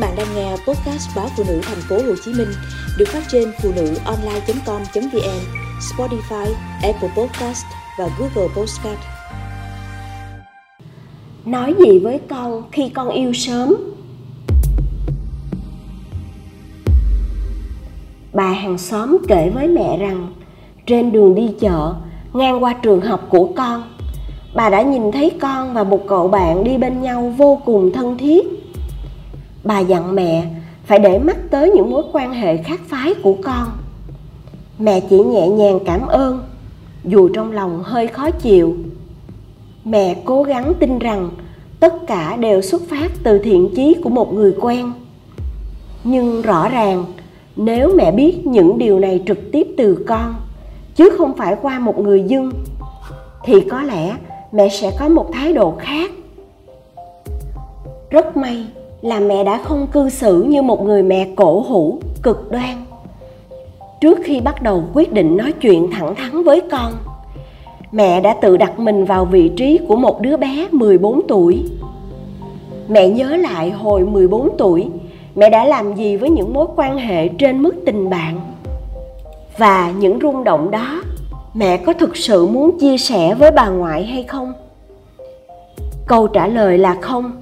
bạn đang nghe podcast báo phụ nữ thành phố Hồ Chí Minh được phát trên phụ nữ online.com.vn, Spotify, Apple Podcast và Google Podcast. Nói gì với con khi con yêu sớm? Bà hàng xóm kể với mẹ rằng trên đường đi chợ ngang qua trường học của con bà đã nhìn thấy con và một cậu bạn đi bên nhau vô cùng thân thiết bà dặn mẹ phải để mắt tới những mối quan hệ khác phái của con. Mẹ chỉ nhẹ nhàng cảm ơn, dù trong lòng hơi khó chịu. Mẹ cố gắng tin rằng tất cả đều xuất phát từ thiện chí của một người quen. Nhưng rõ ràng, nếu mẹ biết những điều này trực tiếp từ con, chứ không phải qua một người dưng thì có lẽ mẹ sẽ có một thái độ khác. Rất may là mẹ đã không cư xử như một người mẹ cổ hủ cực đoan trước khi bắt đầu quyết định nói chuyện thẳng thắn với con mẹ đã tự đặt mình vào vị trí của một đứa bé 14 tuổi. Mẹ nhớ lại hồi 14 tuổi, mẹ đã làm gì với những mối quan hệ trên mức tình bạn. Và những rung động đó, mẹ có thực sự muốn chia sẻ với bà ngoại hay không? Câu trả lời là không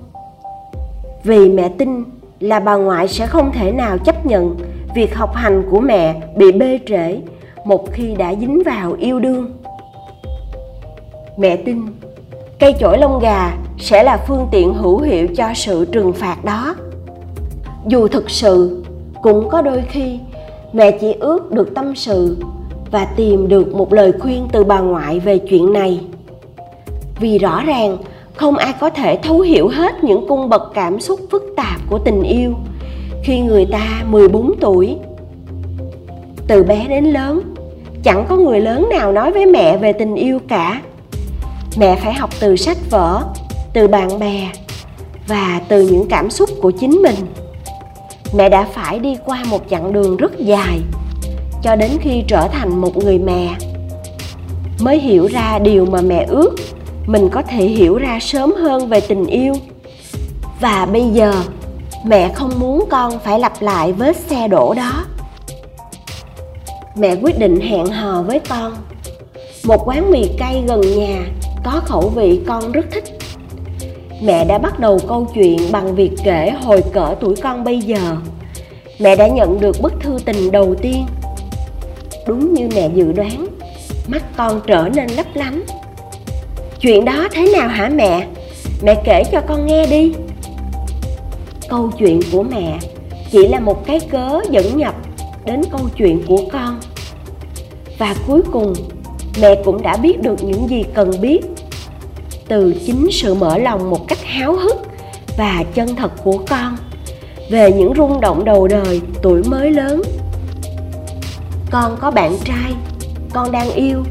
vì mẹ tin là bà ngoại sẽ không thể nào chấp nhận việc học hành của mẹ bị bê trễ một khi đã dính vào yêu đương. Mẹ tin cây chổi lông gà sẽ là phương tiện hữu hiệu cho sự trừng phạt đó. Dù thực sự, cũng có đôi khi mẹ chỉ ước được tâm sự và tìm được một lời khuyên từ bà ngoại về chuyện này. Vì rõ ràng không ai có thể thấu hiểu hết những cung bậc cảm xúc phức tạp của tình yêu khi người ta 14 tuổi. Từ bé đến lớn, chẳng có người lớn nào nói với mẹ về tình yêu cả. Mẹ phải học từ sách vở, từ bạn bè và từ những cảm xúc của chính mình. Mẹ đã phải đi qua một chặng đường rất dài cho đến khi trở thành một người mẹ mới hiểu ra điều mà mẹ ước mình có thể hiểu ra sớm hơn về tình yêu. Và bây giờ, mẹ không muốn con phải lặp lại vết xe đổ đó. Mẹ quyết định hẹn hò với con. Một quán mì cay gần nhà, có khẩu vị con rất thích. Mẹ đã bắt đầu câu chuyện bằng việc kể hồi cỡ tuổi con bây giờ. Mẹ đã nhận được bức thư tình đầu tiên. Đúng như mẹ dự đoán, mắt con trở nên lấp lánh chuyện đó thế nào hả mẹ? Mẹ kể cho con nghe đi. Câu chuyện của mẹ chỉ là một cái cớ dẫn nhập đến câu chuyện của con. Và cuối cùng, mẹ cũng đã biết được những gì cần biết từ chính sự mở lòng một cách háo hức và chân thật của con về những rung động đầu đời tuổi mới lớn. Con có bạn trai, con đang yêu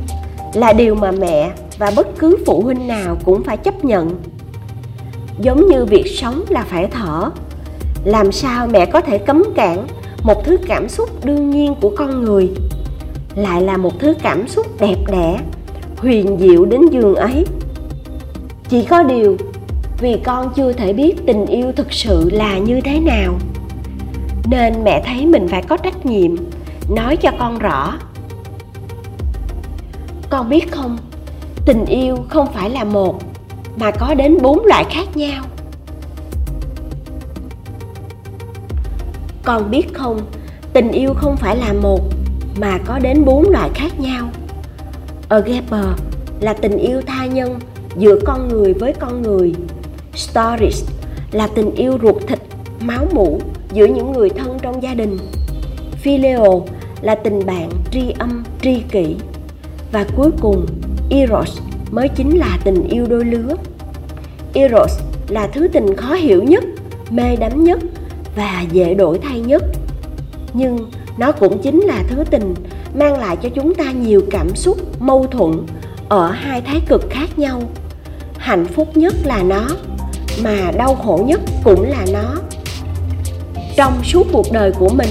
là điều mà mẹ và bất cứ phụ huynh nào cũng phải chấp nhận. Giống như việc sống là phải thở. Làm sao mẹ có thể cấm cản một thứ cảm xúc đương nhiên của con người? Lại là một thứ cảm xúc đẹp đẽ, huyền diệu đến giường ấy. Chỉ có điều, vì con chưa thể biết tình yêu thực sự là như thế nào, nên mẹ thấy mình phải có trách nhiệm, nói cho con rõ. Con biết không? Tình yêu không phải là một, mà có đến bốn loại khác nhau. Con biết không, tình yêu không phải là một, mà có đến bốn loại khác nhau. Agape là tình yêu tha nhân giữa con người với con người. Stories là tình yêu ruột thịt, máu mủ giữa những người thân trong gia đình. Phileo là tình bạn tri âm, tri kỷ. Và cuối cùng, Eros mới chính là tình yêu đôi lứa. Eros là thứ tình khó hiểu nhất, mê đắm nhất và dễ đổi thay nhất. Nhưng nó cũng chính là thứ tình mang lại cho chúng ta nhiều cảm xúc mâu thuẫn ở hai thái cực khác nhau. Hạnh phúc nhất là nó, mà đau khổ nhất cũng là nó. Trong suốt cuộc đời của mình,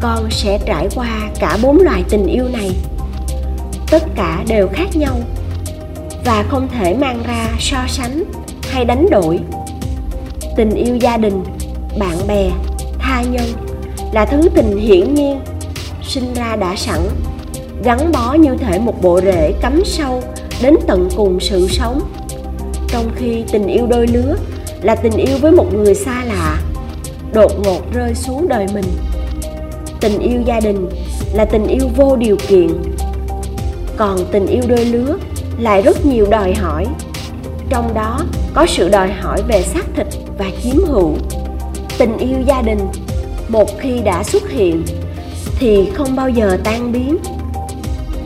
con sẽ trải qua cả bốn loại tình yêu này tất cả đều khác nhau và không thể mang ra so sánh hay đánh đổi. Tình yêu gia đình, bạn bè, tha nhân là thứ tình hiển nhiên, sinh ra đã sẵn, gắn bó như thể một bộ rễ cắm sâu đến tận cùng sự sống. Trong khi tình yêu đôi lứa là tình yêu với một người xa lạ, đột ngột rơi xuống đời mình. Tình yêu gia đình là tình yêu vô điều kiện. Còn tình yêu đôi lứa lại rất nhiều đòi hỏi. Trong đó, có sự đòi hỏi về xác thịt và chiếm hữu. Tình yêu gia đình, một khi đã xuất hiện, thì không bao giờ tan biến.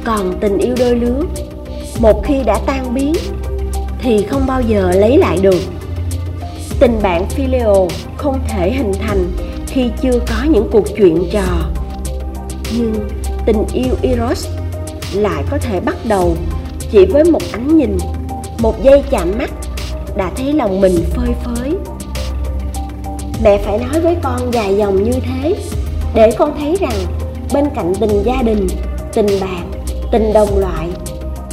Còn tình yêu đôi lứa, một khi đã tan biến, thì không bao giờ lấy lại được. Tình bạn filial không thể hình thành khi chưa có những cuộc chuyện trò. Nhưng tình yêu eros lại có thể bắt đầu chỉ với một ánh nhìn, một giây chạm mắt đã thấy lòng mình phơi phới. Mẹ phải nói với con dài dòng như thế để con thấy rằng bên cạnh tình gia đình, tình bạn, tình đồng loại,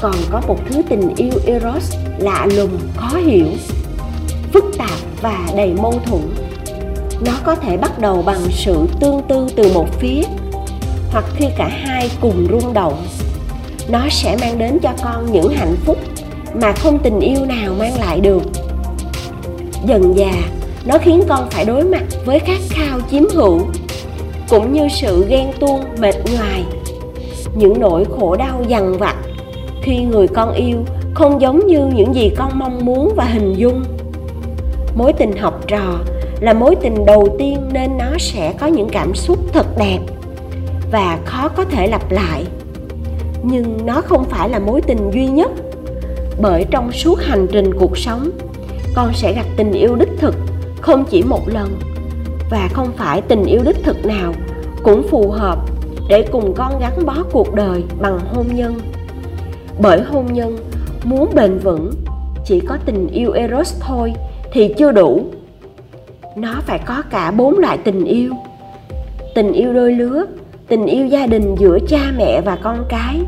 còn có một thứ tình yêu eros lạ lùng, khó hiểu, phức tạp và đầy mâu thuẫn. Nó có thể bắt đầu bằng sự tương tư từ một phía hoặc khi cả hai cùng rung động nó sẽ mang đến cho con những hạnh phúc mà không tình yêu nào mang lại được. Dần già nó khiến con phải đối mặt với khát khao chiếm hữu, cũng như sự ghen tuông, mệt nhoài. Những nỗi khổ đau dằn vặt khi người con yêu không giống như những gì con mong muốn và hình dung. Mối tình học trò là mối tình đầu tiên nên nó sẽ có những cảm xúc thật đẹp và khó có thể lặp lại nhưng nó không phải là mối tình duy nhất. Bởi trong suốt hành trình cuộc sống, con sẽ gặp tình yêu đích thực, không chỉ một lần. Và không phải tình yêu đích thực nào cũng phù hợp để cùng con gắn bó cuộc đời bằng hôn nhân. Bởi hôn nhân muốn bền vững, chỉ có tình yêu eros thôi thì chưa đủ. Nó phải có cả bốn loại tình yêu. Tình yêu đôi lứa tình yêu gia đình giữa cha mẹ và con cái,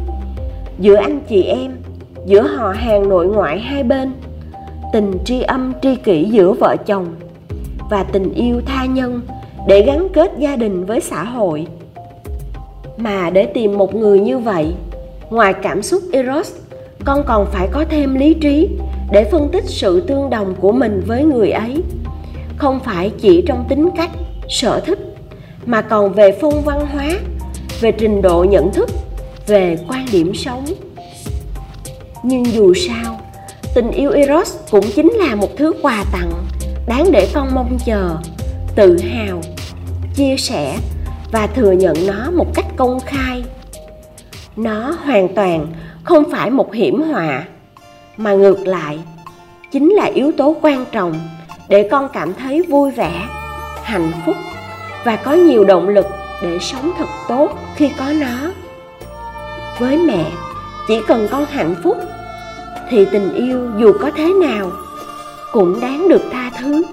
giữa anh chị em, giữa họ hàng nội ngoại hai bên, tình tri âm tri kỷ giữa vợ chồng và tình yêu tha nhân để gắn kết gia đình với xã hội. Mà để tìm một người như vậy, ngoài cảm xúc eros, con còn phải có thêm lý trí để phân tích sự tương đồng của mình với người ấy. Không phải chỉ trong tính cách, sở thích mà còn về phong văn hóa, về trình độ nhận thức, về quan điểm sống. Nhưng dù sao, tình yêu eros cũng chính là một thứ quà tặng đáng để con mong chờ, tự hào, chia sẻ và thừa nhận nó một cách công khai. Nó hoàn toàn không phải một hiểm họa, mà ngược lại, chính là yếu tố quan trọng để con cảm thấy vui vẻ, hạnh phúc và có nhiều động lực để sống thật tốt khi có nó. Với mẹ, chỉ cần con hạnh phúc, thì tình yêu dù có thế nào cũng đáng được tha thứ.